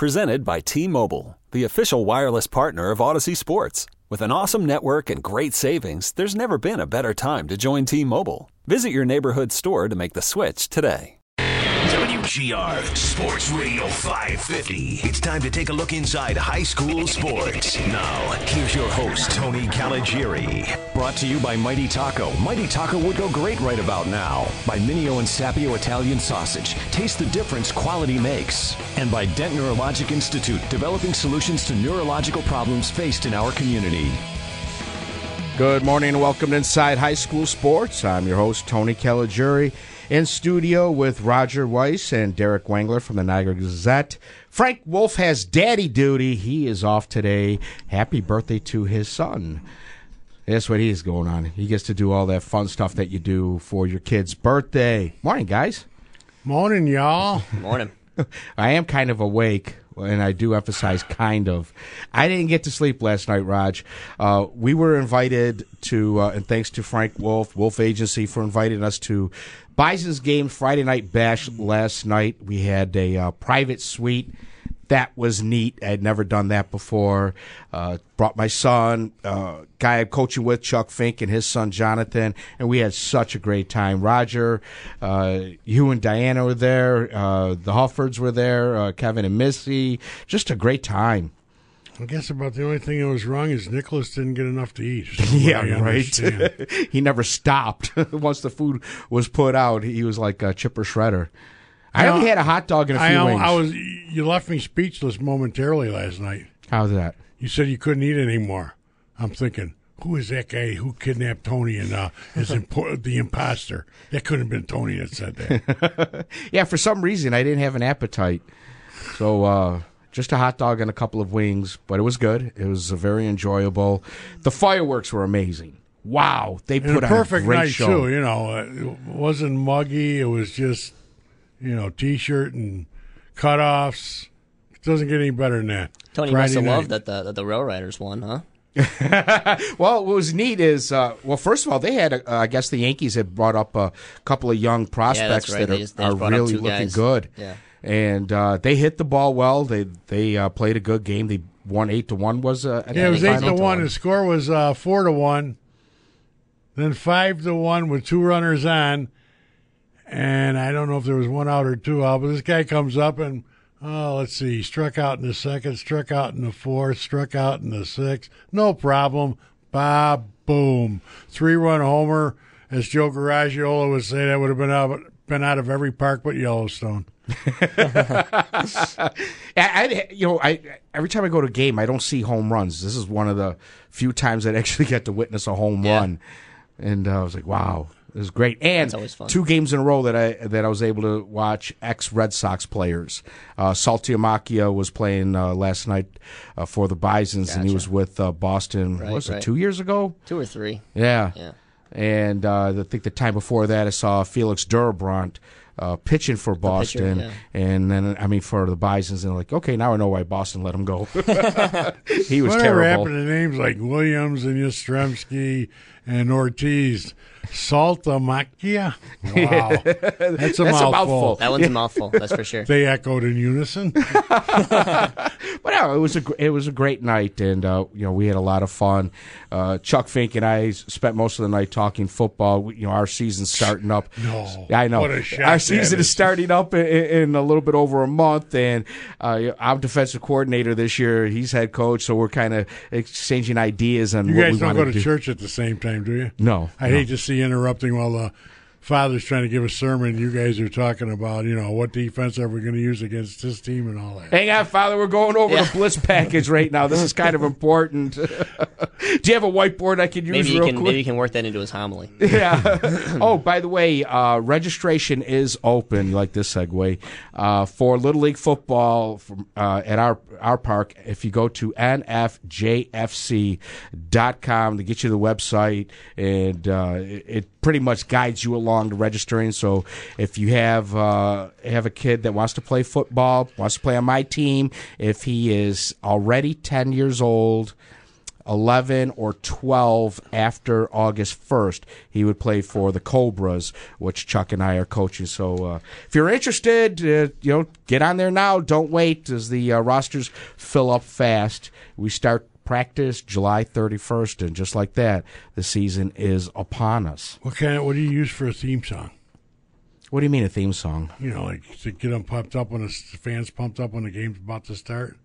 Presented by T Mobile, the official wireless partner of Odyssey Sports. With an awesome network and great savings, there's never been a better time to join T Mobile. Visit your neighborhood store to make the switch today. WGR Sports Radio 550. It's time to take a look inside high school sports. Now, here's your host, Tony Caligiuri. Brought to you by Mighty Taco. Mighty Taco would go great right about now. By Mineo and Sapio Italian Sausage. Taste the difference quality makes. And by Dent Neurologic Institute, developing solutions to neurological problems faced in our community. Good morning and welcome to Inside High School Sports. I'm your host, Tony Caligiuri in studio with Roger Weiss and Derek Wangler from the Niagara Gazette. Frank Wolf has daddy duty. He is off today. Happy birthday to his son. That's what he's going on. He gets to do all that fun stuff that you do for your kid's birthday. Morning, guys. Morning, y'all. Morning. I am kind of awake, and I do emphasize kind of. I didn't get to sleep last night, Raj. Uh, we were invited to, uh, and thanks to Frank Wolf, Wolf Agency, for inviting us to Bison's game Friday night bash last night. We had a uh, private suite. That was neat. I had never done that before. Uh, brought my son, uh, guy I'm coaching with, Chuck Fink, and his son Jonathan, and we had such a great time. Roger, uh, you and Diana were there. Uh, the Huffords were there. Uh, Kevin and Missy. Just a great time. I guess about the only thing that was wrong is Nicholas didn't get enough to eat. yeah, right. he never stopped. Once the food was put out, he was like a chipper shredder. I only had a hot dog and a few I, wings. I was. You left me speechless momentarily last night. How's that? You said you couldn't eat anymore. I'm thinking, who is that guy who kidnapped Tony and uh, is impo- the imposter? That couldn't have been Tony that said that. yeah, for some reason I didn't have an appetite, so uh, just a hot dog and a couple of wings, but it was good. It was uh, very enjoyable. The fireworks were amazing. Wow, they And put a perfect a great night show. too. You know, it wasn't muggy. It was just, you know, t-shirt and cutoffs. It doesn't get any better than that. Tony Friday must have night. loved that the that the Rail Riders won, huh? Well, what was neat is, uh, well, first of all, they had, uh, I guess the Yankees had brought up a couple of young prospects right. that They are, just- are just brought up really looking guys. good. Yeah. And uh, they hit the ball well. They they uh, played a good game. They won eight to one. Was uh, Yeah, it was eight the to final? one. The score was uh, four to one. Then five to one with two runners on, and I don't know if there was one out or two out. But this guy comes up and oh, let's see, he struck out in the second, struck out in the fourth, struck out in the sixth. No problem. Bob, boom, three run homer. As Joe Garagiola would say, that would have been out been out of every park but Yellowstone. I, I, you know, I every time I go to a game, I don't see home runs. This is one of the few times I actually get to witness a home Yeah. run, and uh, I was like, "Wow, this was great!" And It's always fun. two games in a row that I that I was able to watch ex Red Sox players. Uh, Saltalamacchia was playing uh, last night uh, for the Bisons, and he was with uh, Boston. what Right, was it two years ago? Two or three. Yeah. Yeah. And uh, I think the time before that, I saw Felix Doubront uh, pitching for Boston, yeah. and then I mean for the Bisons, and like, okay, now I know why Boston let him go. he was Whatever terrible. happened to names like Williams and Yastrzemski and Ortiz? Saltalamacchia? Wow. That's a That's a mouthful. mouthful. That one's a mouthful, that's for sure. They echoed in unison. But no, it was a it was a great night, and uh, you know we had a lot of fun. Uh, Chuck Fink and I spent most of the night talking football. We, you know our season's starting up. No. I know What a shock our season is is. starting up in, in a little bit over a month, and uh, I'm defensive coordinator this year. He's head coach, so we're kind of exchanging ideas on You what guys we don't want go to to do. church at the same time, do you? No, I no. hate to see interrupting while the father's trying to give a sermon. You guys are talking about, you know, what defense are we going to use against this team and all that. Hang on, Father. We're going over Yeah. the blitz package right now. This is kind of important. Do you have a whiteboard I could use Maybe you real can quick? maybe you can work that into his homily. yeah. oh, by the way, uh, registration is open. You like this segue uh, for Little League football from, uh, at our our park. If you go to nfjfc.com, to get you the website, and uh, it, it pretty much guides you along to registering. So if you have uh, have a kid that wants to play football, wants to play on my team, if he is already ten years old 11 or 12 after August 1st. He would play for the Cobras, which Chuck and I are coaching. So uh, if you're interested, uh, you know, get on there now. Don't wait as the uh, rosters fill up fast. We start practice July 31st, and just like that, the season is upon us. What kind of what do you use for a theme song? What do you mean a theme song? You know, like to get them pumped up when the fans pumped up when the game's about to start.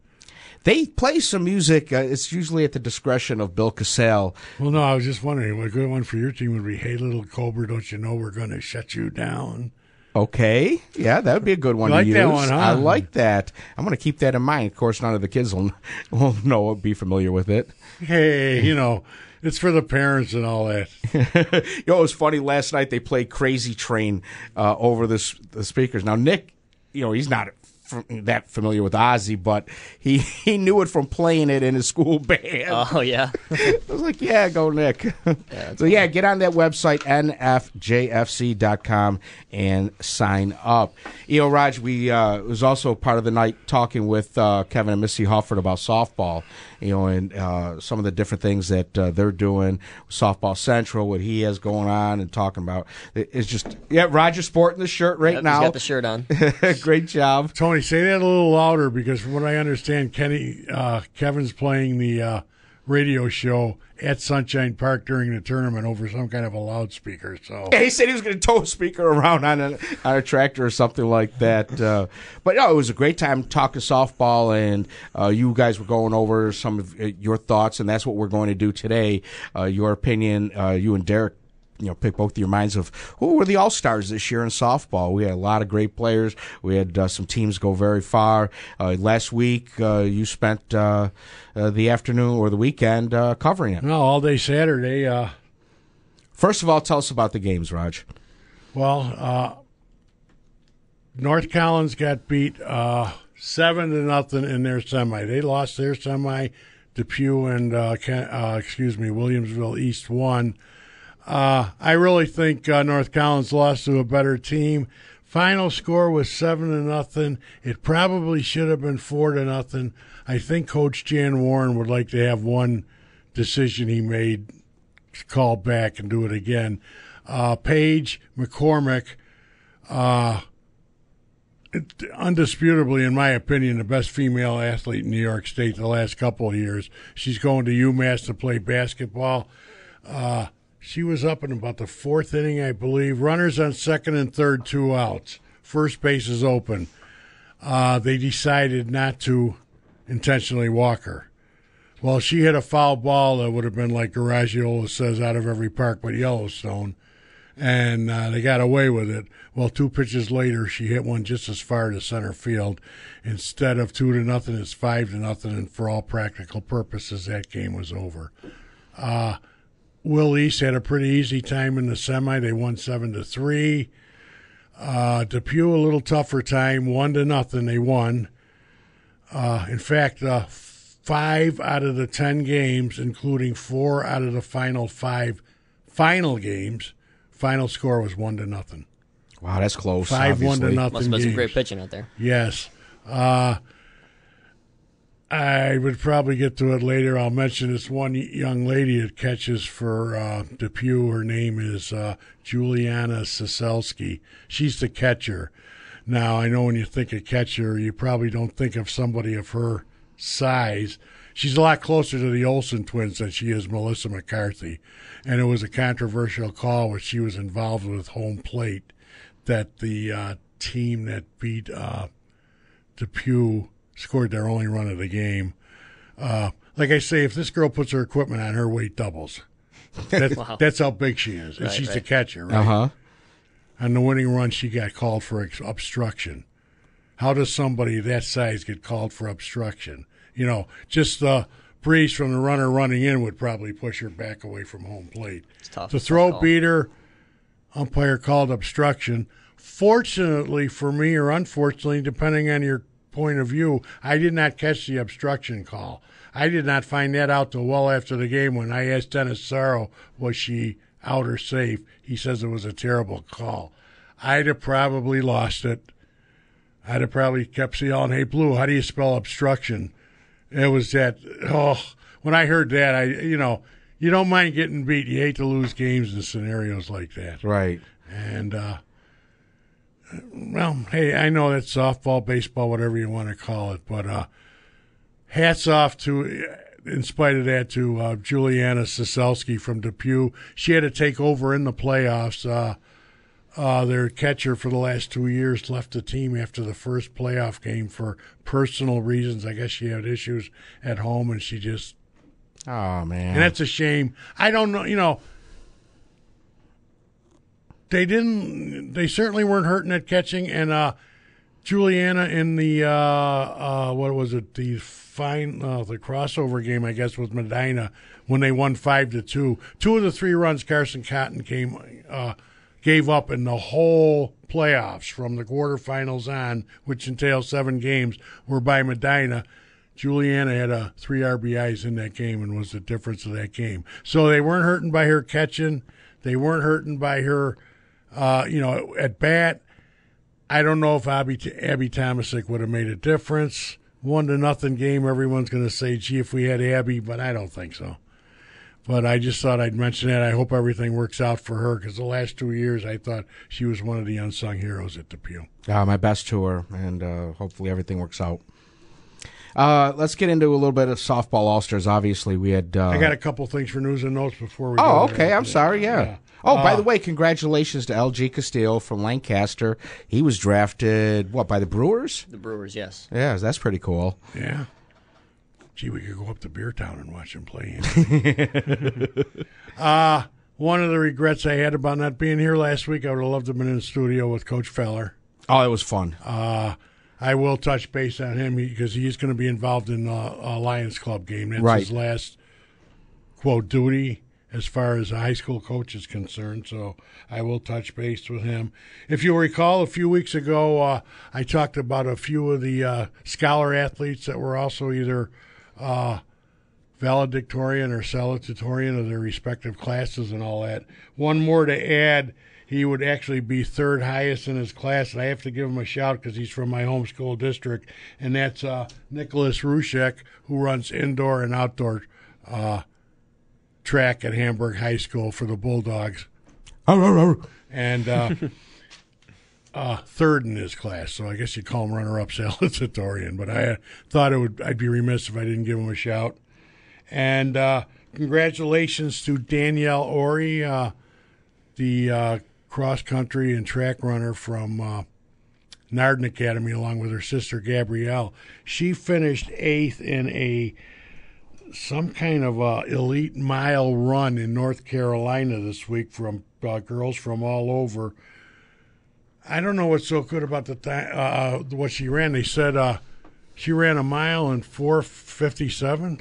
They play some music. Uh, it's usually at the discretion of Bill Cassell. Well, no, I was just wondering. A good one for your team would be "Hey, little Cobra, don't you know we're going to shut you down?" Okay, yeah, that would be a good one You like to that use. one, huh? I like that. I'm going to keep that in mind. Of course, none of the kids will, will know, be familiar with it. Hey, you know, it's for the parents and all that. you know, it was funny last night. They played "Crazy Train" uh, over this, the speakers. Now, Nick, you know, he's not that familiar with Ozzy, but he he knew it from playing it in his school band. Oh yeah. I was like, yeah, go Nick. so yeah, get on that website nfjfc.com and sign up. Know, Raj, we uh, was also part of the night talking with uh, Kevin and Missy Hufford about softball. You know, and uh, some of the different things that uh, they're doing. Softball Central, what he has going on, and talking about. It's just yeah, Roger's sporting the shirt right Yep, now. He's got the shirt on. Great job. Tony, say that a little louder because from what I understand, Kenny uh, Kevin's playing the uh, radio show at Sunshine Park during the tournament over some kind of a loudspeaker. So Yeah, he said he was going to tow a speaker around on a on a tractor or something like that. Uh, but no, it was a great time talking softball, and uh, you guys were going over some of uh, your thoughts, and that's what we're going to do today. Uh, your opinion, uh, you and Derek. You know, pick both your minds of who were the all stars this year in softball. We had a lot of great players. We had uh, some teams go very far. Uh, last week, uh, you spent uh, uh, the afternoon or the weekend uh, covering it. no, all day Saturday. Uh, First of all, tell us about the games, Raj. well, uh, North Collins got beat uh, seven to nothing in their semi. They lost their semi. Depew and uh, Ken, uh, excuse me, Williamsville East won. Uh, I really think uh, North Collins lost to a better team. Final score was seven to nothing. It probably should have been four to nothing. I think Coach Jan Warren would like to have one decision he made call back and do it again. Uh, Paige McCormick, uh, undisputably, in my opinion, the best female athlete in New York State the last couple of years. She's going to UMass to play basketball. Uh, she was up in about the fourth inning, I believe. Runners on second and third, two outs. First base is open. Uh, they decided not to intentionally walk her. Well, she hit a foul ball that would have been like Garagiola says out of every park but Yellowstone, and uh, they got away with it. Well, two pitches later, she hit one just as far to center field. Instead of two to nothing, it's five to nothing, and for all practical purposes, that game was over. Uh, Will East had a pretty easy time in the semi. They won seven to three. Uh, Depew a little tougher time, one to nothing. They won. Uh, in fact, uh, five out of the ten games, including four out of the final five final games, final score was one to nothing. Wow, that's close. Five one to obviously. nothing. Must have been some games. great pitching out there. Yes. Uh, I would probably get to it later. I'll mention this one young lady that catches for uh, Depew. Her name is uh, Juliana Siselsky. She's the catcher. Now, I know when you think of catcher, you probably don't think of somebody of her size. She's a lot closer to the Olsen twins than she is Melissa McCarthy. And it was a controversial call where she was involved with home plate that the uh, team that beat uh, Depew scored their only run of the game. Uh, like I say, if this girl puts her equipment on, her weight doubles. That, Wow. That's how big she is. And Right, she's the right. catcher, right? Uh huh. On the winning run, she got called for ex- obstruction. How does somebody that size get called for obstruction? You know, just the breeze from the runner running in would probably push her back away from home plate. It's tough. The throw call. beater, umpire called obstruction. Fortunately for me, or unfortunately, depending on your point of view, I did not catch the obstruction call. I did not find that out till well after the game when I asked Dennis Sorrow, was she out or safe? He says it was a terrible call. I'd have probably lost it. I'd have probably kept yelling, "Hey, Blue, how do you spell obstruction?" It was that. Oh, when I heard that, I you know you don't mind getting beat. You hate to lose games in scenarios like that. Right. And uh, well, hey, I know that's softball, baseball, whatever you want to call it, but uh, hats off to, in spite of that, to uh, Juliana Soselski from Depew. She had to take over in the playoffs. Uh, uh, their catcher for the last two years left the team after the first playoff game for personal reasons. I guess she had issues at home, and she just Oh man. and that's a shame. I don't know, you know. They didn't. They certainly weren't hurting at catching, and uh, Juliana in the uh, uh, what was it? The fine uh, the crossover game, I guess, with Medina when they won five to two. Two of the three runs Carson Cotton came uh, gave up in the whole playoffs from the quarterfinals on, which entails seven games, were by Medina. Juliana had uh, three RBIs in that game and was the difference of that game. So they weren't hurting by her catching. They weren't hurting by her, uh, you know, at bat. I don't know if Abby, Abby Tomasic would have made a difference. One to nothing game. Everyone's going to say, "Gee, if we had Abby," but I don't think so. But I just thought I'd mention that. I hope everything works out for her because the last two years I thought she was one of the unsung heroes at Depew. Uh, my best to her, and uh, hopefully everything works out. Uh, let's get into a little bit of softball all stars. Obviously, we had. Uh, I got a couple things for news and notes before we. Oh, go okay. there. I'm sorry. Yeah. Yeah. Oh, by Uh, the way, congratulations to LG Castillo from Lancaster. He was drafted what by the Brewers? The Brewers, yes. Yeah, that's pretty cool. Yeah. Gee, we could go up to Beer Town and watch him play. uh, one of the regrets I had about not being here last week, I would have loved to have been in the studio with Coach Feller. Oh, it was fun. Uh, I will touch base on him because he's going to be involved in uh, a Lions Club game. That's Right. his last, quote, duty as far as a high school coach is concerned. So I will touch base with him. If you recall, a few weeks ago, uh, I talked about a few of the uh, scholar athletes that were also either uh, valedictorian or salutatorian of their respective classes and all that. One more to add, he would actually be third highest in his class, and I have to give him a shout because he's from my home school district, and that's uh, Nicholas Rushek, who runs indoor and outdoor uh, track at Hamburg High School for the Bulldogs, and uh, uh, third in his class. So I guess you call him runner-up salutatorian. But I thought it would I'd be remiss if I didn't give him a shout. And uh, congratulations to Danielle Ori, uh, the uh, cross country and track runner from uh, Nardin Academy, along with her sister Gabrielle. She finished eighth in a some kind of a elite mile run in North Carolina this week from uh, girls from all over. I don't know what's so good about the time uh, what she ran. They said uh, she ran a mile in four fifty seven.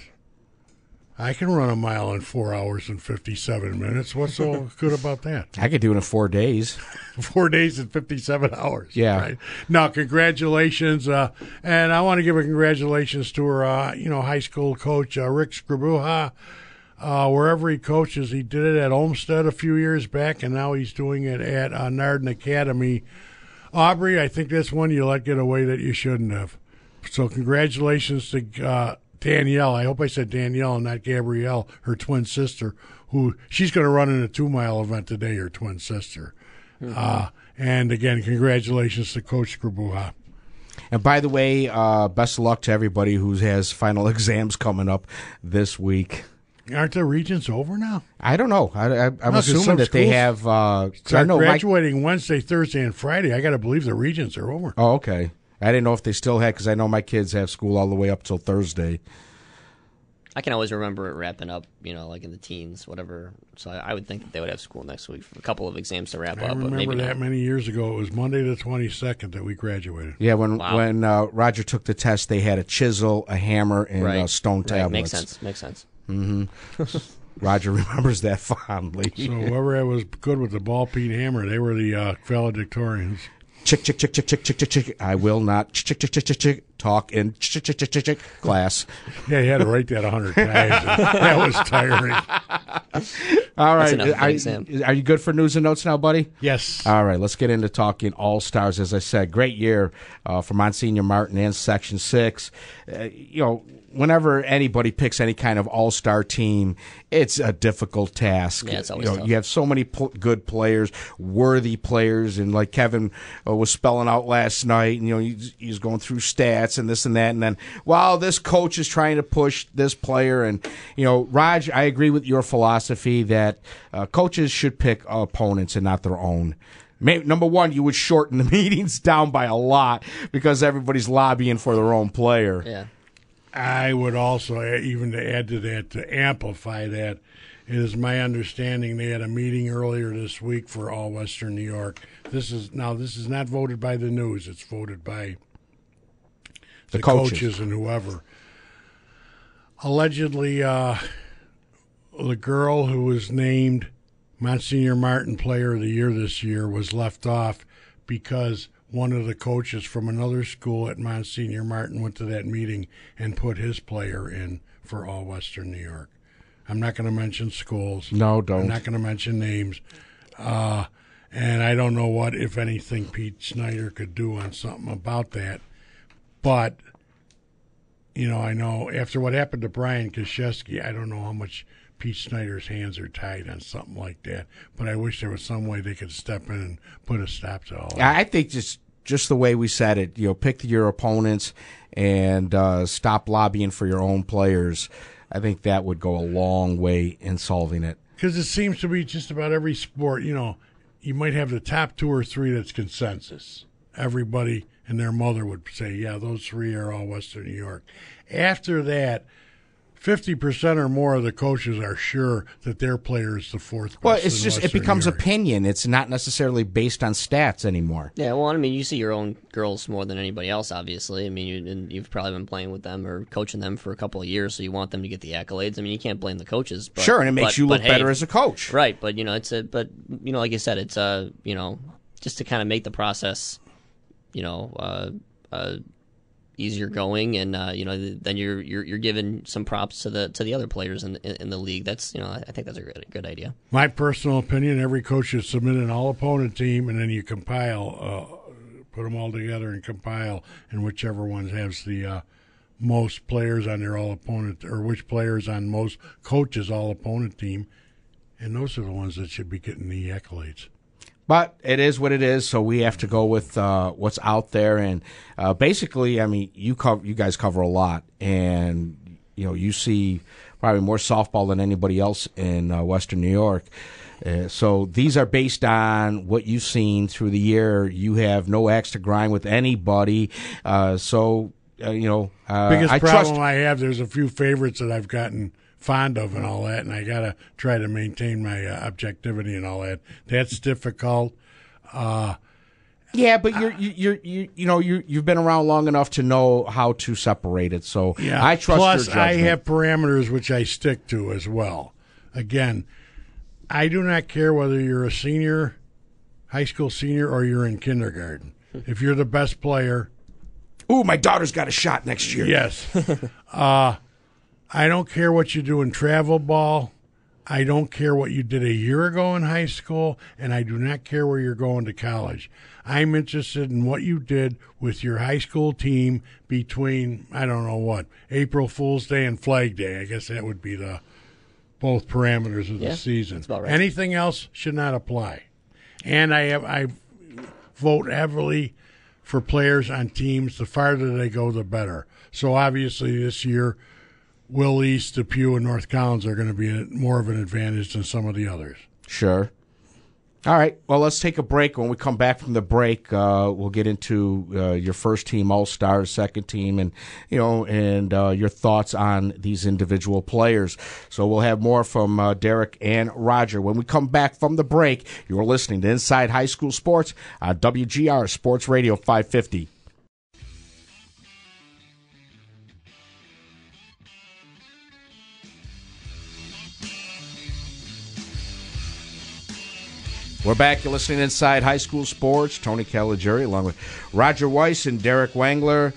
I can run a mile in four hours and fifty seven minutes. What's so good about that? I could do it in four days. Four days and fifty seven hours. Yeah. Right. Now, congratulations, uh, and I want to give a congratulations to her. Uh, you know, high school coach uh, Rick Scribuha. Uh, wherever he coaches, he did it at Olmsted a few years back, and now he's doing it at uh, Nardin Academy. Aubrey, I think that's one you let get away that you shouldn't have. So congratulations to uh, Danielle. I hope I said Danielle and not Gabrielle, her twin sister, who she's going to run in a two mile event today. Her twin sister. Uh, and again, congratulations to Coach Scribuha. And by the way, uh, best of luck to everybody who has final exams coming up this week. Aren't the regions over now? I don't know. I, I, I'm 'cause assuming that they schools have. Uh, 'cause I Start know. My, graduating Wednesday, Thursday, and Friday. I got to believe the regions are over. oh, okay. I didn't know if they still had because I know my kids have school all the way up till Thursday. I can always remember it wrapping up, you know, like in the teens, whatever. So I, I would think that they would have school next week a couple of exams to wrap I up, but remember maybe that not. many years ago. It was Monday the 22nd that we graduated. Yeah, when Wow. when uh, Roger took the test, they had a chisel, a hammer, and Right. uh, stone Right, tablets. Makes sense. Makes sense. Roger remembers that fondly. So whoever was good with the ball peen hammer, they were the uh, valedictorians. Chick, chick, chick, chick, chick, chick, chick, chick. I will not chick, chick, chick, chick, chick, chick. Talk in class. Yeah, you had to write that a hundred times. that was tiring. All right, enough of an are, exam. are you good for news and notes now, buddy? Yes. All right, let's get into talking All Stars. As I said, great year uh, for Monsignor Martin and Section Six. Uh, you know, whenever anybody picks any kind of All Star team, it's a difficult task. Yeah, it's always you, know, tough. you have so many pl- good players, worthy players, and like Kevin uh, was spelling out last night. And, you know, he's, he's going through stats and this and that, and then wow, this coach is trying to push this player, and you know, Raj, I agree with your philosophy that uh, coaches should pick opponents and not their own. May number one, you would shorten the meetings down by a lot because everybody's lobbying for their own player. Yeah. I would also, even to add to that, to amplify that, it is my understanding they had a meeting earlier this week for all Western New York. This is now this is not voted by the news; it's voted by The the, coaches. coaches. and whoever. Allegedly, uh, the girl who was named Monsignor Martin Player of the Year this year was left off because one of the coaches from another school at Monsignor Martin went to that meeting and put his player in for all Western New York. I'm not going to mention schools. No, don't. I'm not going to mention names. Uh, and I don't know what, if anything, Pete Snyder could do on something about that. But, you know, I know after what happened to Brian Kashesky, I don't know how much Pete Snyder's hands are tied on something like that. But I wish there was some way they could step in and put a stop to all that. I I think just just the way we said it, you know, pick your opponents and uh, stop lobbying for your own players. I think that would go a long way in solving it. Because it seems to be just about every sport, you know, you might have the top two or three that's consensus. Everybody and their mother would say, yeah, those three are all Western New York. After that, 50% or more of the coaches are sure that their player is the fourth Well, best it's in just it becomes opinion. It's not necessarily based on stats anymore. Yeah, well, I mean, you see your own girls more than anybody else, obviously. I mean, you, and you've probably been playing with them or coaching them for a couple of years, so you want them to get the accolades. I mean, you can't blame the coaches. But, sure, and it makes but- you but look hey, better as a coach. right. But you know, it's a but you know, like I said, it's a you know, just to kind of make the process, you know, uh, uh, easier going, and uh, you know, then you're you're you're giving some props to the to the other players in in, in the league. That's you know, I think that's a good good idea. My personal opinion: every coach should submit an all-opponent team, and then you compile, uh, put them all together and compile, and whichever one has the uh, most players on their all-opponent, or which players on most coaches' all-opponent team, and those are the ones that should be getting the accolades. But it is what it is, so we have to go with uh, what's out there. And uh, basically, I mean, you cover, you guys cover a lot, and you know, you see probably more softball than anybody else in uh, Western New York. Uh, so these are based on what you've seen through the year. You have no axe to grind with anybody, uh, so uh, you know. Uh, Biggest I problem trust. I have: there's a few favorites that I've gotten fond of and all that, and I gotta try to maintain my uh, objectivity and all that. That's difficult. Yeah, but you're you you're, you you know you you've been around long enough to know how to separate it. So Yeah. I trust Plus. I have parameters which I stick to as well. Again, I do not care whether you're a senior, high school senior, or you're in kindergarten. if you're the best player, Ooh, my daughter's got a shot next year. yes. uh, I don't care what you do in travel ball. I don't care what you did a year ago in high school, and I do not care where you're going to college. I'm interested in what you did with your high school team between I don't know what April Fool's Day and Flag Day. I guess that would be the both parameters of Yeah, the season. right. Anything else should not apply. And I have I vote heavily for players on teams. The farther they go, the better. So obviously this year, Will East, Depew, and North Collins are going to be more of an advantage than some of the others. Sure. All right. Well, let's take a break. When we come back from the break, uh, we'll get into uh, your first team All Stars, second team, and you know, and uh, your thoughts on these individual players. So we'll have more from uh, Derek and Roger when we come back from the break. You're listening to Inside High School Sports on WGR Sports Radio 550. We're back. You're listening Inside High School Sports. Tony Caligiuri along with Roger Weiss and Derek Wangler.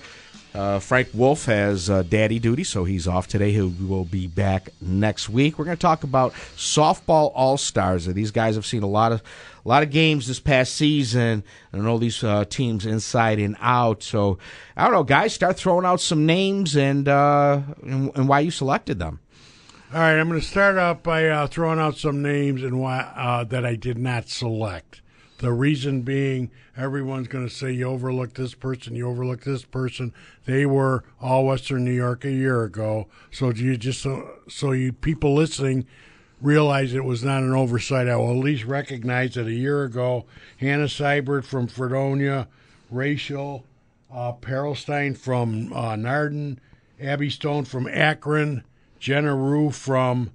Uh, Frank Wolf has uh, daddy duty, so he's off today. He will be back next week. We're going to talk about softball all stars. These guys have seen a lot of a lot of games this past season. I know these uh, teams inside and out. So I don't know, guys. Start throwing out some names and uh, and, and why you selected them. All right, I'm going to start off by uh, throwing out some names and why uh, that I did not select. The reason being, everyone's going to say you overlooked this person, you overlooked this person. They were all Western New York a year ago, so you just so, so you people listening realize it was not an oversight. I will at least recognize that a year ago, Hannah Seibert from Fredonia, Rachel uh, Perelstein from uh, Nardin, Abby Stone from Akron, Jenna Rue from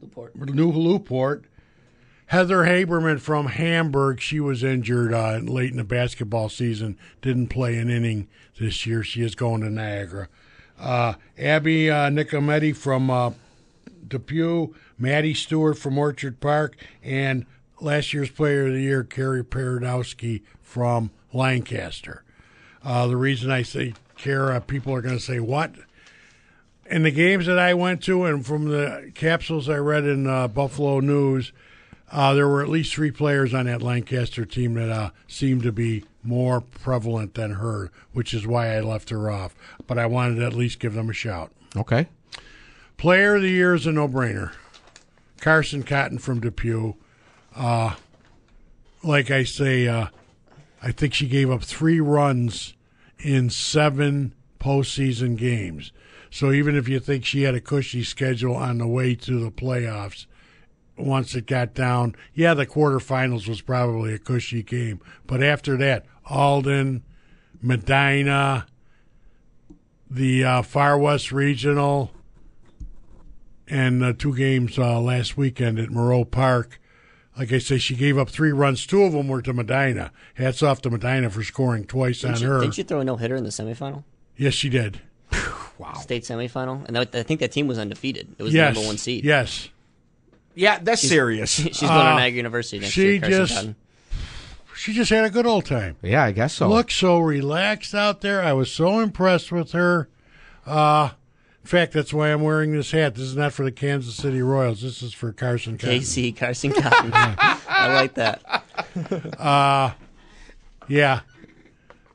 Newport. New Newport. Heather Haberman from Hamburg, she was injured uh, late in the basketball season, didn't play an inning this year. She is going to Niagara. Uh, Abby uh, Nicometti from uh, Depew, Maddie Stewart from Orchard Park, and last year's Player of the Year, Carrie Paradowski from Lancaster. Uh, the reason I say Kara, people are going to say, what? In the games that I went to and from the capsules I read in uh, Buffalo News, uh, there were at least three players on that Lancaster team that uh, seemed to be more prevalent than her, which is why I left her off. But I wanted to at least give them a shout. Okay. Player of the year is a no-brainer. Carson Cotton from Depew. Uh, like I say, uh, I think she gave up three runs in seven postseason games. So even if you think she had a cushy schedule on the way to the playoffs, once it got down, yeah, the quarterfinals was probably a cushy game. But after that, Alden, Medina, the uh, Far West Regional, and uh, two games uh, last weekend at Moreau Park. Like I say, she gave up three runs. Two of them were to Medina. Hats off to Medina for scoring twice Didn't on you, her. didn't you throw a no hitter in the semifinal? Yes, she did. State semifinal? And that, I think that team was undefeated. It was yes. the number one seed. Yes. Yeah, that's serious. She's going to Niagara University next she year. Carson just- Cotton. She just had a good old time. yeah, I guess so. Looked so relaxed out there. I was so impressed with her. Uh, in fact, that's why I'm wearing this hat. This is not for the Kansas City Royals. This is for Carson Cotton. KC Carson Cotton. I like that. Yeah.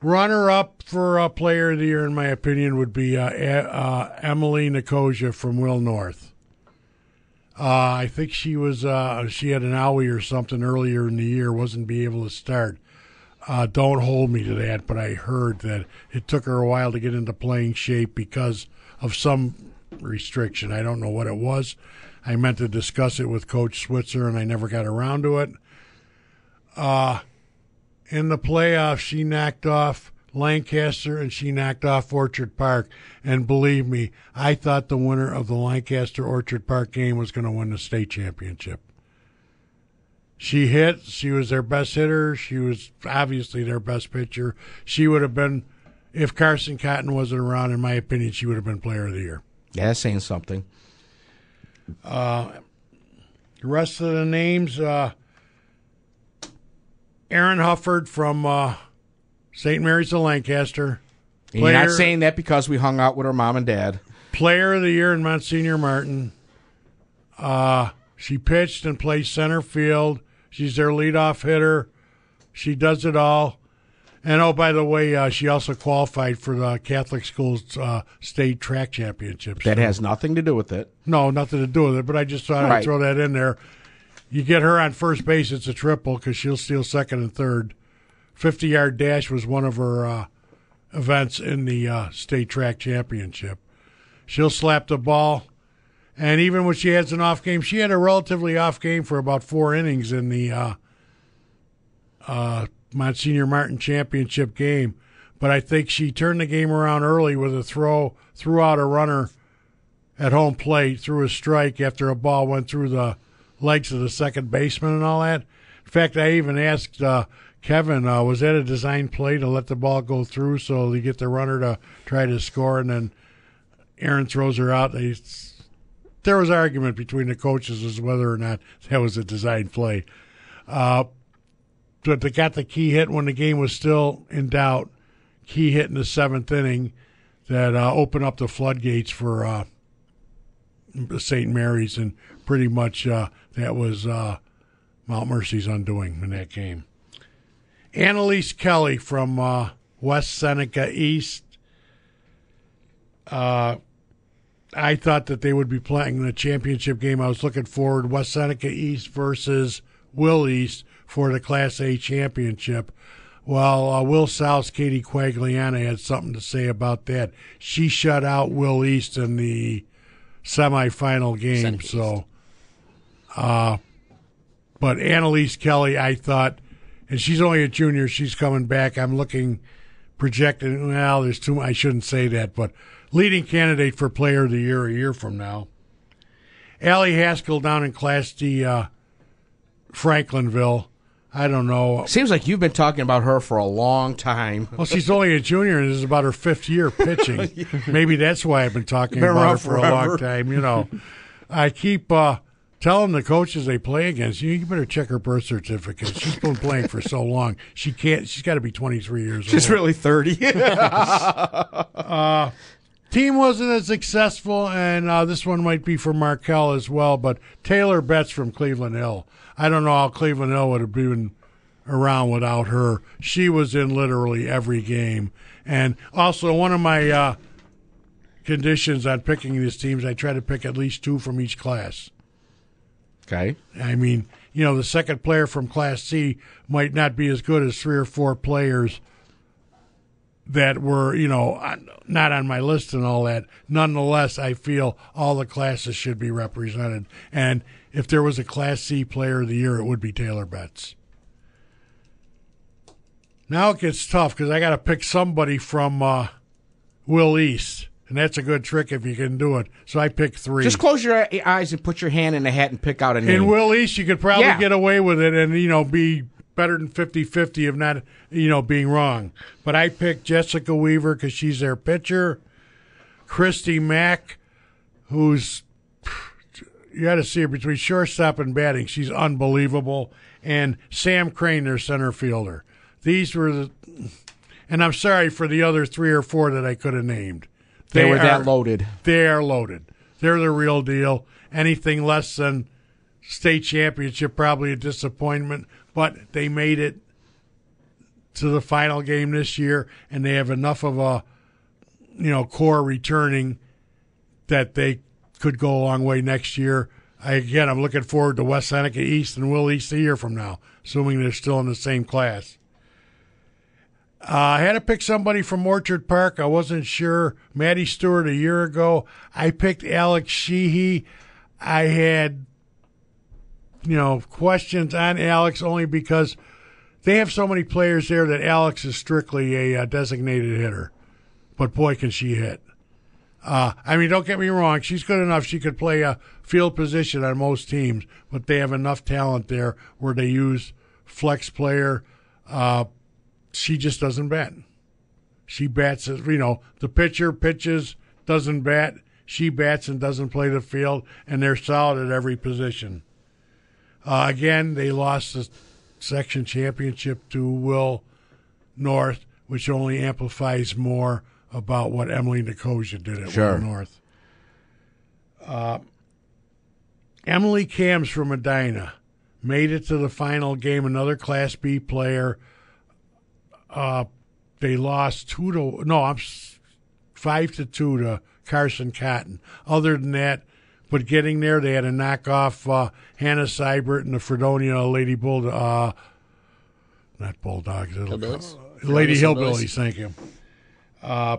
Runner up for uh, player of the year, in my opinion, would be uh, uh, Emily Nicosia from Will North. Uh, I think she was uh, she had an owie or something earlier in the year, wasn't be able to start. Uh, don't hold me to that, but I heard that it took her a while to get into playing shape because of some restriction. I don't know what it was. I meant to discuss it with Coach Switzer, and I never got around to it in the playoffs, she knocked off Lancaster and she knocked off Orchard Park. And believe me, I thought the winner of the Lancaster Orchard Park game was going to win the state championship. She hit. She was their best hitter. She was obviously their best pitcher. She would have been, if Carson Cotton wasn't around, in my opinion, she would have been player of the year. Yeah, that's saying something. The rest of the names, uh, Aaron Hufford from uh, St. Mary's of Lancaster. And you're not saying that because we hung out with her mom and dad. Player of the year in Monsignor Martin. Uh, she pitched and plays center field. She's their leadoff hitter. She does it all. And oh, by the way, uh, she also qualified for the Catholic schools uh, state track championships. That has nothing to do with it. No, nothing to do with it, but I just thought I'd throw that in there. You get her on first base, it's a triple because she'll steal second and third. 50 yard dash was one of her uh, events in the uh, state track championship. She'll slap the ball. And even when she has an off game, she had a relatively off game for about four innings in the uh, uh, Monsignor Martin championship game. But I think she turned the game around early with a throw, threw out a runner at home plate, threw a strike after a ball went through the legs of the second baseman and all that. In fact, I even asked uh, Kevin, uh, was that a design play to let the ball go through so you get the runner to try to score, and then Aaron throws her out. They, there was argument between the coaches as whether or not that was a design play. Uh, but they got the key hit when the game was still in doubt. Key hit in the seventh inning. that uh, opened up the floodgates for uh, St. Mary's, and pretty much uh, that was uh, Mount Mercy's undoing in that game. Annalise Kelly from uh, West Seneca East. Uh, I thought that they would be playing the championship game. I was looking forward West Seneca East versus Will East for the Class A championship. Well, uh, Will South's Katie Quagliana had something to say about that. She shut out Will East in the semifinal game. Seneca so, uh, but Annalise Kelly, I thought, and she's only a junior. She's coming back. I'm looking, projecting. Well, there's too. I shouldn't say that, but leading candidate for Player of the Year a year from now. Allie Haskell down in Class D, uh, Franklinville. I don't know. Seems like you've been talking about her for a long time. Well, she's only a junior and this is about her fifth year pitching. Maybe that's why I've been talking Been about her for a long time. You know, I keep uh, telling the coaches they play against you, you better check her birth certificate. She's been playing for so long. She can't. She's got to be 23 years She's old. She's really 30. Team wasn't as successful, and uh, this one might be for Markel as well. But Taylor Betts from Cleveland Hill. I don't know how Cleveland Hill would have been around without her. She was in literally every game, and also one of my uh, conditions on picking these teams, I try to pick at least two from each class. Okay. I mean, you know, the second player from Class C might not be as good as three or four players that were, you know, not on my list and all that. Nonetheless, I feel all the classes should be represented. And if there was a Class C player of the year, it would be Taylor Betts. Now it gets tough because I got to pick somebody from uh, Will East. And that's a good trick if you can do it. So I picked three. Just close your eyes and put your hand in the hat and pick out a name. In Will East, you could probably Yeah. get away with it and, you know, be better than 50 50 of not, you know, being wrong. But I picked Jessica Weaver because she's their pitcher. Christy Mack, who's, you got to see her between shortstop and batting. She's unbelievable. And Sam Crane, their center fielder. These were the, and I'm sorry for the other three or four that I could have named. They, were that are- loaded. they are loaded. They're the real deal. Anything less than state championship, probably a disappointment. But they made it to the final game this year, and they have enough of a, you know, core returning that they could go a long way next year. I, again, I'm looking forward to West Seneca East and Will East a year from now, assuming they're still in the same class. Uh, I had to pick somebody from Orchard Park. I wasn't sure. Maddie Stewart a year ago. I picked Alex Sheehy. I had, you know, questions on Alex only because they have so many players there that Alex is strictly a uh, designated hitter. But boy, can she hit. Uh, I mean, don't get me wrong. She's good enough. She could play a field position on most teams, but they have enough talent there where they use flex player. She just doesn't bat. She bats, as you know, the pitcher pitches, doesn't bat. She bats and doesn't play the field, and they're solid at every position. Uh, again, they lost the section championship to Will North, which only amplifies more about what Emily Nicosia did at Sure. Will North. Uh, Emily Cams from Medina made it to the final game. Another Class B player. Uh, they lost two to no, I'm five to two to Carson Cotton. Other than that, but getting there, they had to knock off uh, Hannah Seibert and the Fredonia Lady Bull, uh, not Bulldogs, Hillbillies? Lady Fredonia Hillbillies. Hillbillies. Thank you. Uh,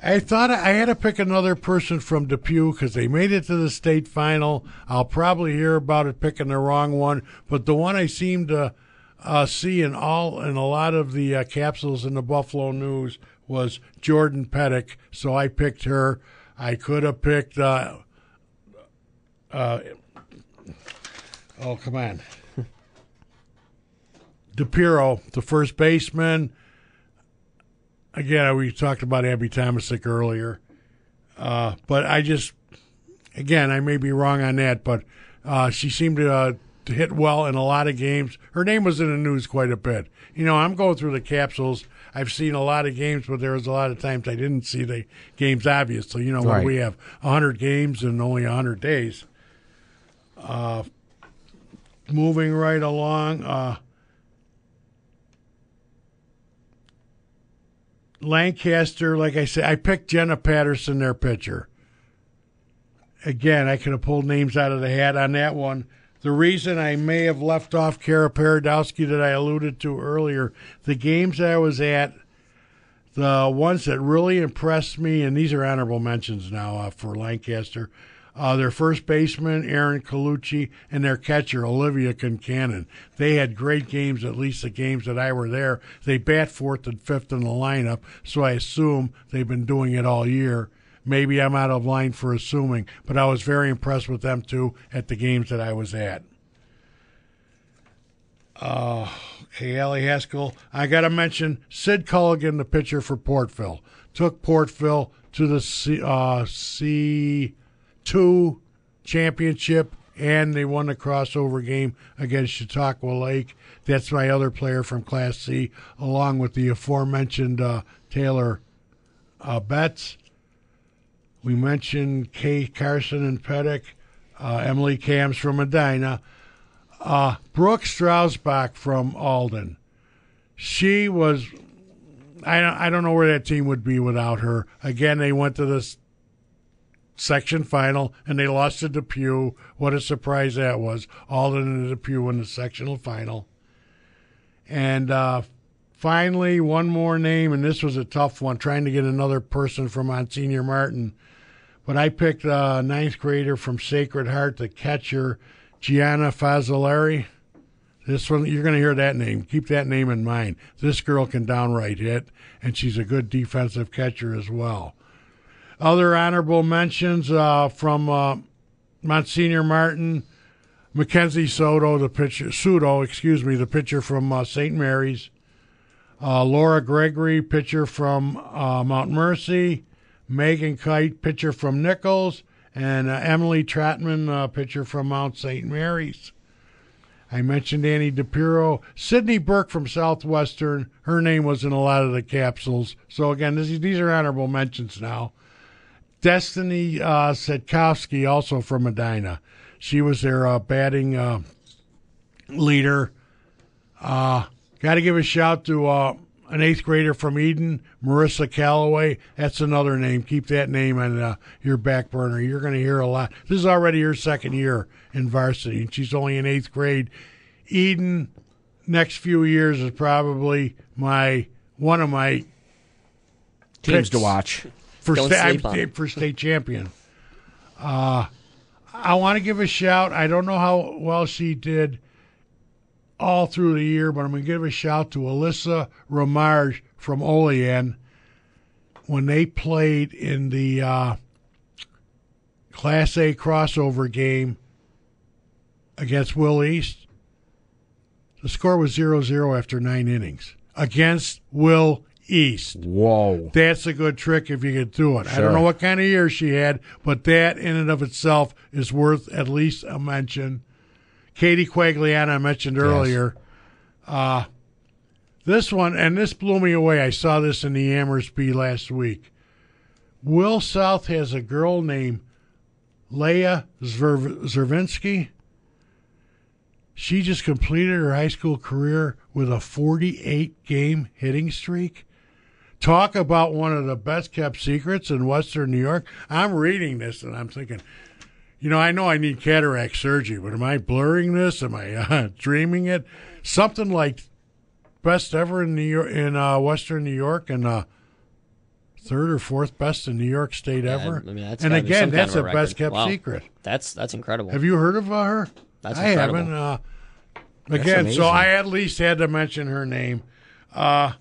I thought I had to pick another person from Depew because they made it to the state final. I'll probably hear about it picking the wrong one, but the one I seem to uh, see in all in a lot of the uh, capsules in the Buffalo News was Jordan Pettick, so I picked her. I could have picked. Uh, uh, oh come on, DePiro, the first baseman again, we talked about Abby Tomasic earlier, uh, but I just, again, I may be wrong on that, but uh, she seemed to hit well in a lot of games. Her name was in the news quite a bit. You know, I'm going through the capsules. I've seen a lot of games, but there was a lot of times I didn't see the games. Obviously, you know, when we have hundred games in only hundred days. Uh, moving right along. Uh, Lancaster, like I said, I picked Jenna Patterson, their pitcher. Again, I could have pulled names out of the hat on that one. The reason I may have left off Kara Paradowski that I alluded to earlier, the games I was at, the ones that really impressed me, and these are honorable mentions now uh, for Lancaster. Uh, their first baseman, Aaron Colucci, and their catcher, Olivia Concannon. They had great games, at least the games that I were there. They bat fourth and fifth in the lineup, so I assume they've been doing it all year. Maybe I'm out of line for assuming, but I was very impressed with them too at the games that I was at. Uh, okay, Allie Haskell. I got to mention Sid Culligan, the pitcher for Portville. Took Portville to the C, uh, C2 championship, and they won the crossover game against Chautauqua Lake. That's my other player from Class C, along with the aforementioned uh, Taylor uh, Betts. We mentioned Kay Carson and Pettick, uh, Emily Cams from Medina. Uh, Brooke Strausbach from Alden. She was, I don't, I don't know where that team would be without her. Again, they went to this section final and they lost to Depew. What a surprise that was. Alden and Depew in the sectional final. And uh, finally, one more name, and this was a tough one, trying to get another person from Monsignor Martin. But I picked a ninth grader from Sacred Heart, the catcher, Gianna Fazzolari. This one, you're going to hear that name. Keep that name in mind. This girl can downright hit, and she's a good defensive catcher as well. Other honorable mentions uh, from uh, Monsignor Martin, Mackenzie Soto, the pitcher, Sudo, excuse me, the pitcher from uh, St. Mary's. Uh, Laura Gregory, pitcher from uh, Mount Mercy. Megan Kite, pitcher from Nichols. And uh, Emily Trotman, uh, pitcher from Mount St. Mary's. I mentioned Annie DePiro. Sydney Burke from Southwestern. Her name was in a lot of the capsules. So, again, this, these are honorable mentions now. Destiny uh, also from Medina. She was their uh, batting uh, leader. Uh, Got to give a shout to uh, an eighth grader from Eden, Marissa Calloway. That's another name. Keep that name on uh, your back burner. You're going to hear a lot. This is already her second year in varsity, and she's only in eighth grade. Eden, next few years is probably my one of my Teams to watch. for Don't sta- sleep I'm- it. for state champion. Uh, I want to give a shout. I don't know how well she did all through the year, but I'm going to give a shout to Alyssa Ramarge from Olean when they played in the uh, Class A crossover game against Will East. The score was 0 0 after nine innings against Will East. Whoa. That's a good trick if you could do it. I don't know what kind of year she had, but that in and of itself is worth at least a mention. Katie Quagliana I mentioned earlier. Uh, this one, and this blew me away. I saw this in the Amherst-Bee last week. Will South has a girl named Leah Zver- Zervinsky. She just completed her high school career with a 48 game hitting streak. Talk about one of the best kept secrets in Western New York. I'm reading this and I'm thinking, you know, I know I need cataract surgery, but am I blurring this? Am I uh, dreaming it? Something like best ever in New York, in uh, Western New York, and uh, third or fourth best in New York State Yeah, ever. I mean, and again, kind that's of a a best kept Wow. secret. That's that's incredible. Have you heard of uh, her? That's I incredible. haven't. Uh, again, so I at least had to mention her name. Uh,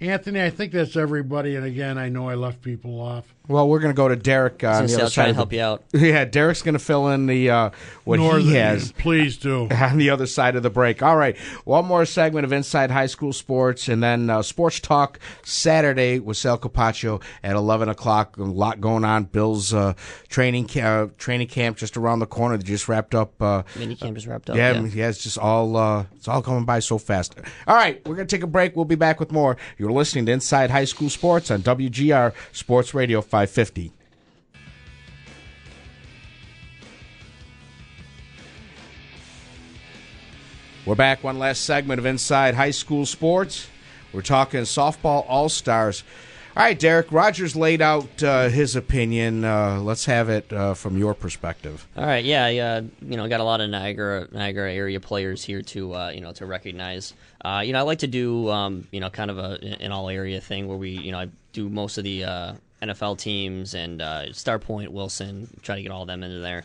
Anthony, I think that's everybody. And again, I know I left people off. Well, we're going to go to Derek uh, I on was the gonna other say, I'll side. try of to the- help you out. Yeah, Derek's going to fill in the uh, what Northern, he has Please do. on the other side of the break. All right, one more segment of Inside High School Sports, and then uh, Sports Talk Saturday with Sal Capaccio at eleven o'clock. A lot going on. Bill's uh, training ca- uh, training camp just around the corner. They just wrapped up. Uh, Mini camp is wrapped up. yeah, yeah. yeah, it's just all uh, it's all coming by so fast. All right, we're gonna take a break. We'll be back with more. You're listening to Inside High School Sports on WGR Sports Radio 550. We're back. One last segment of Inside High School Sports. We're talking softball all stars. All right, Derek Rogers laid out uh, his opinion. Uh, let's have it uh, from your perspective. All right, yeah, yeah. You know, got a lot of Niagara Niagara area players here to uh, you know to recognize. Uh, you know, I like to do um, you know kind of a an all area thing where we you know I do most of the uh, NFL teams and uh, Star Point, Wilson, try to get all of them into there.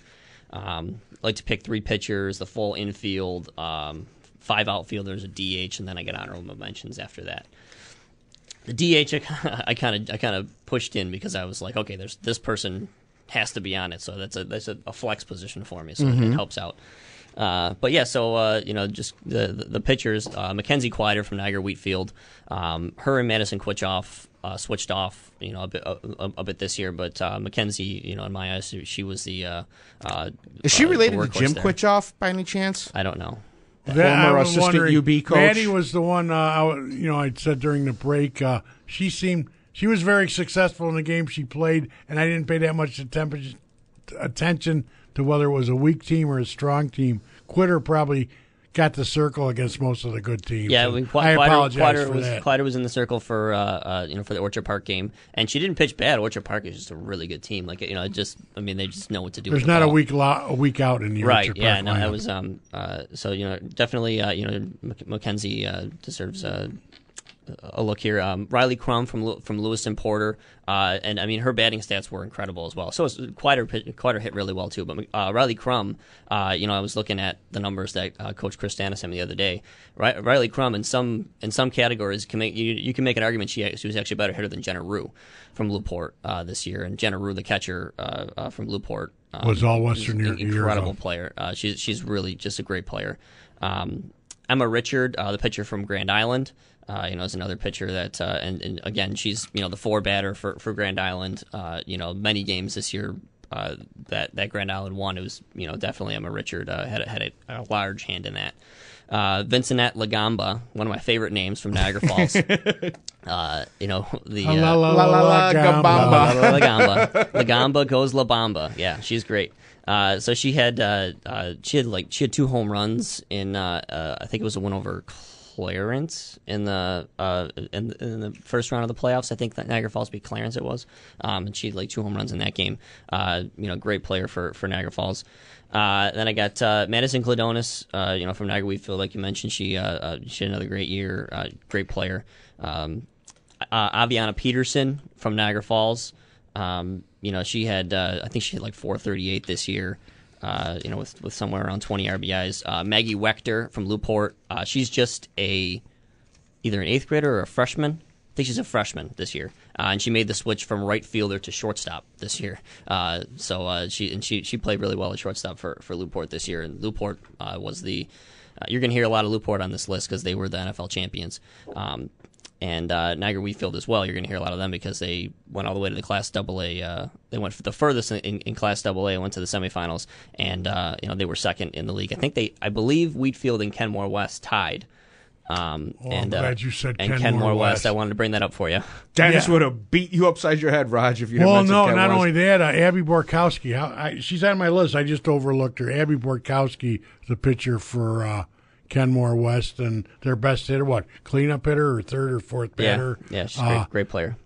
Um, like to pick three pitchers, the full infield, um, five outfielders, a DH, and then I get honorable mentions after that. The DH, I kind of I kind of pushed in because I was like, okay, there's this person has to be on it, so that's a that's a, a flex position for me, so it helps out. Uh, but yeah, so uh, you know, just the the, the pitchers, uh, Mackenzie Quider from Niagara Wheatfield, um, her and Madison Quitchoff uh, switched off, you know, a bit a, a, a bit this year, but uh, Mackenzie, you know, in my eyes, she was the. Uh, uh, Is she uh, related to Jim there. Quitchoff by any chance? I don't know. That, Former I was assistant wondering, UB coach. Maddie was the one. Uh, I, wa- you know, I said during the break. Uh, she seemed she was very successful in the game she played, and I didn't pay that much attention attention to whether it was a weak team or a strong team. Quider probably got the circle against most of the good teams. Yeah, I, mean, Qu- I apologize Quider for was that. Quider was in the circle for uh, uh, you know for the Orchard Park game, and she didn't pitch bad. Orchard Park is just a really good team. Like you know, it just I mean they just know what to do. There's with the not a week lo- a week out in the Right. Orchard Yeah. Park No, that was um. Uh, so you know, definitely uh, you know Mac- Mackenzie uh, deserves uh, a look here. Um, Riley Crum from from Lewiston Porter, uh, and I mean her batting stats were incredible as well. So it's quite her quite Quider hit really well too. But uh, Riley Crum, uh, you know, I was looking at the numbers that uh, Coach Chris Stannis sent me the other day. Ri- Riley Crum in some in some categories can make you, you can make an argument she she was actually a better hitter than Jenna Rue from Lew-Port uh, this year, and Jenna Rue, the catcher uh, uh, from Lew-Port, um, Was all Western is year- an years incredible player. Uh, she's she's really just a great player. Um, Emma Richard, uh, the pitcher from Grand Island, uh, you know, is another pitcher that, uh, and, and again, she's you know the four batter for, for Grand Island. Uh, you know, many games this year uh, that that Grand Island won. It was you know definitely Emma Richard uh, had a, had a, a large hand in that. Uh, Vincent Lagamba, one of my favorite names from Niagara Falls. uh, you know the uh, La la La la la gamba. gamba. La Gamba. La Gamba goes La Bamba. Yeah, she's great. Uh, so she had uh, uh, she had like she had two home runs in uh, uh, I think it was a win over Clarence in the uh, in, in the first round of the playoffs. I think that Niagara Falls beat Clarence. It was, um, and she had like two home runs in that game. Uh, you know, great player for for Niagara Falls. Uh, then I got uh, Madison Cladonis, uh, you know, from Niagara Wheatfield, like you mentioned. She uh, she had another great year, great player. Um, Aviana Peterson from Niagara Falls. Um, you know, she had I think she had like 438 this year. Uh, you know, with with somewhere around 20 RBIs. Uh, Maggie Wechter from Lew-Port. Uh, she's just a either an eighth grader or a freshman. I think she's a freshman this year, uh, and she made the switch from right fielder to shortstop this year. Uh, so uh, she and she she played really well at shortstop for for Lew-Port this year, and uh, was the. You're going to hear a lot of Lew-Port on this list because they were the NFL champions. Um, and uh, Niagara Wheatfield as well. You're going to hear a lot of them because they went all the way to the Class Double A. Uh, they went the furthest in, in, in Class Double A. Went to the semifinals, and uh, you know they were second in the league. I think they, I believe Wheatfield and Kenmore West tied. Um, Oh, I'm and, uh, glad you said and Kenmore Kenmore West. West. I wanted to bring that up for you. Dennis Yeah. would have beat you upside your head, Raj, if you Well, mentioned no, Ken not West. only that, uh, Abby Borkowski. How, I, she's on my list. I just overlooked her. Abby Borkowski, the pitcher for uh, Kenmore West, and their best hitter, what cleanup hitter or third or fourth batter? Yeah, yeah, she's Uh, great, great player.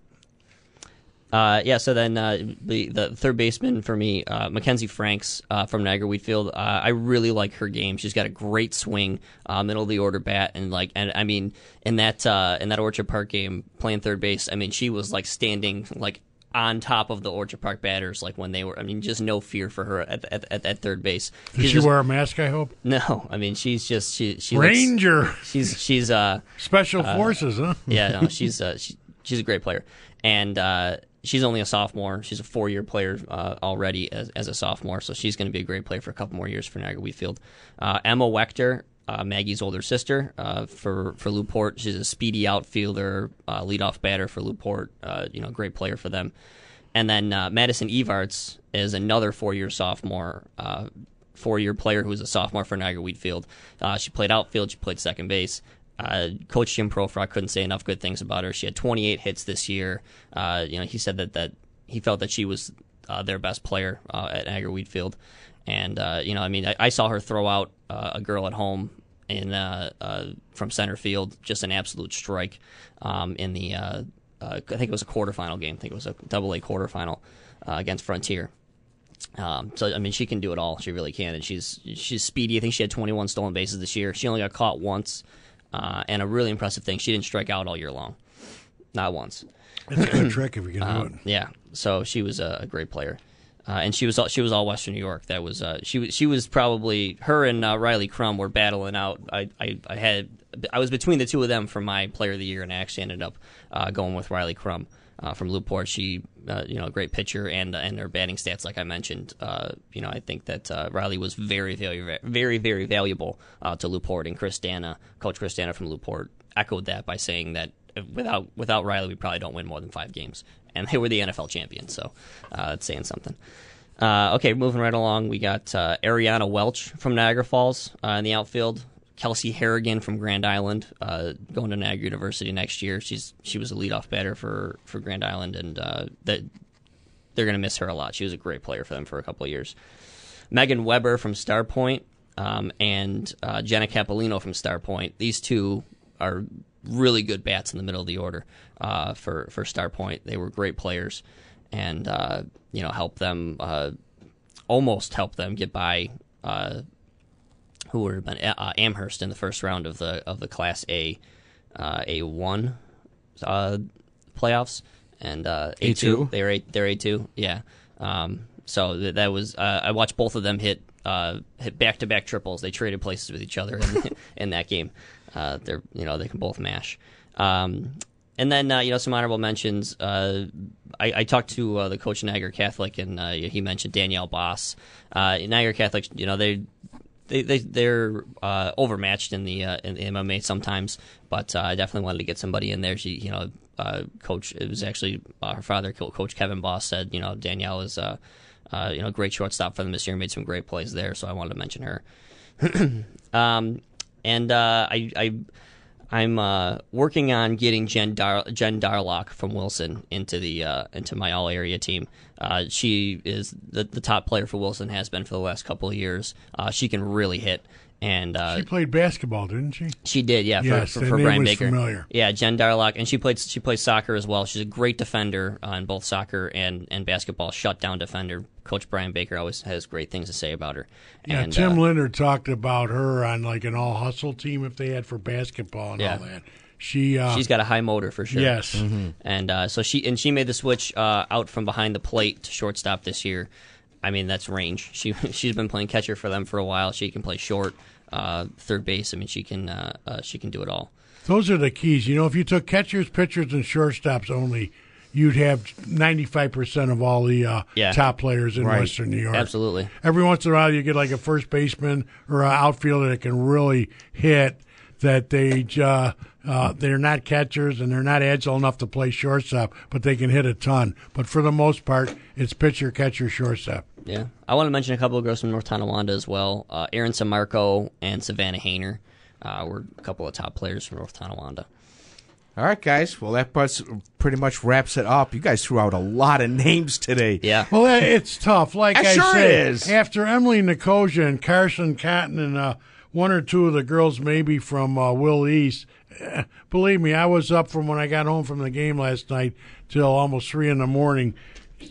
Uh, yeah, so then uh, the the third baseman for me, uh, Mackenzie Franks uh, from Niagara Wheatfield. Uh, I really like her game. She's got a great swing, uh, middle of the order bat, and like, and I mean, in that uh, in that Orchard Park game, playing third base, I mean, she was like standing like on top of the Orchard Park batters, like when they were. I mean, just no fear for her at at, at, at third base. Did She's she just- wear a mask? I hope. No, I mean, she's just she she looks- Ranger, she's she's uh Special Forces, huh? yeah, no, she's uh, she, she's a great player, and uh, she's only a sophomore. She's a four year player uh, already as, as a sophomore, so she's going to be a great player for a couple more years for Niagara Wheatfield. Uh, Emma Wechter, uh, Maggie's older sister uh, for for Lew-Port. She's a speedy outfielder, uh, leadoff batter for Lew-Port. Uh, you know, great player for them. And then uh, Madison Evarts is another four year sophomore, uh, four year player who was a sophomore for Niagara Wheatfield. She played outfield, she played second base. Coach Jim Profrock couldn't say enough good things about her. She had 28 hits this year. You know, he said that, that he felt that she was their best player at Niagara Wheatfield. And, uh, you know, I mean, I, I saw her throw out uh, a girl at home in uh, uh, from center field, just an absolute strike um, in the, uh, uh, I think it was a quarterfinal game. I think it was a double A quarterfinal uh, against Frontier. Um, so I mean, she can do it all. She really can, and she's she's speedy. I think she had 21 stolen bases this year. She only got caught once, uh, and a really impressive thing, she didn't strike out all year long, not once. It's a good trick if you can do Um, it. yeah, so she was a, a great player, uh, and she was all, she was all Western New York. That was uh, she was she was probably her and uh, Riley Crum were battling out. I, I I had I was between the two of them for my Player of the Year, and I actually ended up uh, going with Riley Crum. Uh, from Lew-Port, she, uh, you know, a great pitcher, and and her batting stats, like I mentioned, uh, you know, I think that uh, Riley was very, very, very, very valuable to Lew-Port, and Chris Dana, Coach Chris Dana from Lew-Port, echoed that by saying that without without Riley, we probably don't win more than five games, and they were the NFL champions, so uh, that's saying something. Uh, okay, moving right along, we got uh, Ariana Welch from Niagara Falls uh, in the outfield. Kelsey Harrigan from Grand Island, uh, going to Niagara University next year. She's she was a leadoff batter for, for Grand Island, and uh, that they're going to miss her a lot. She was a great player for them for a couple of years. Megan Weber from Star Point um, and Jenna Capolino from Star Point. These two are really good bats in the middle of the order uh, for for Star Point. They were great players, and uh, you know help them uh, almost help them get by. Uh, who would have been uh, Amherst in the first round of the of the Class A uh, A one uh, playoffs and uh, A two. They were a, they're A two. Yeah. Um, so th- that was uh, I watched both of them hit uh, hit back to back triples. They traded places with each other in, in that game. Uh, they're you know they can both mash. Um, and then uh, you know some honorable mentions. Uh, I, I talked to uh, the coach of Niagara Catholic, and uh, he mentioned Danielle Boss. Uh, Niagara Catholic, you know they they, they they're uh, overmatched in the in the MMA sometimes, but I definitely wanted to get somebody in there. She, you know, coach. It was actually her father, Coach Kevin Boss, said, you know, Danielle is, you know, great shortstop for them this year. Made some great plays there, so I wanted to mention her. um, and uh, I, I I'm uh, working on getting Jen Dar- Jen Darlock from Wilson into the uh, into my all area team. Uh, she is the, the top player for Wilson has been for the last couple of years. Uh, she can really hit, and uh, She played basketball, didn't she? she did, yeah, for, Yes, for, the for name Brian was Baker. familiar. Yeah, Jen Darlock, and she played she plays soccer as well. She's a great defender uh, in both soccer and, and basketball. Shutdown defender. Coach Brian Baker always has great things to say about her. Yeah, and, Tim uh, Linder talked about her on like an all hustle team if they had for basketball and Yeah. all that. She uh, She's got a high motor for sure. yes, and uh, so she and she made the switch uh, out from behind the plate to shortstop this year. I mean, that's range. She she's been playing catcher for them for a while. She can play short, uh, third base. I mean, she can uh, uh, she can do it all. those are the keys. You know, if you took catchers, pitchers, and shortstops only, you'd have ninety five percent of all the uh, Yeah. top players in Right. Western New York. Absolutely. Every once in a while, you get like a first baseman or an outfielder that can really hit. That they uh, uh, they're not catchers and they're not agile enough to play shortstop, but they can hit a ton. But for the most part, it's pitcher, catcher, shortstop. Yeah, I want to mention a couple of girls from North Tonawanda as well. Uh, Erin Samarco and Savannah Hayner uh, were a couple of top players from North Tonawanda. All right, guys. Well, that parts pretty much wraps it up. You guys threw out a lot of names today. Yeah, Well, it's tough. Like Uh, I sure say, it is. after Emily Nicosia and Carson Cotton and uh, one or two of the girls, maybe from uh, Will East. eh, Believe me, I was up from when I got home from the game last night till almost three in the morning,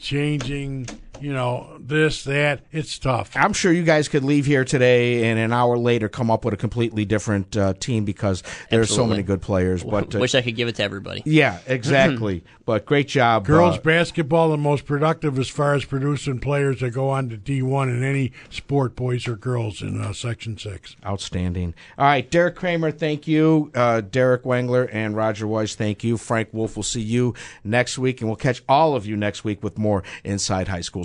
changing you know, this, that. It's tough. I'm sure you guys could leave here today and an hour later come up with a completely different uh, team because there's so many good players. But uh, Wish I could give it to everybody. yeah, exactly. but great job, Girls uh, basketball, the most productive as far as producing players that go on to D1 in any sport, boys or girls, in uh, Section 6. Outstanding. All right, Derek Kramer, thank you. Uh, Derek Wengler and Roger Weiss, thank you. Frank Wolf we'll see you next week, and we'll catch all of you next week with more Inside High School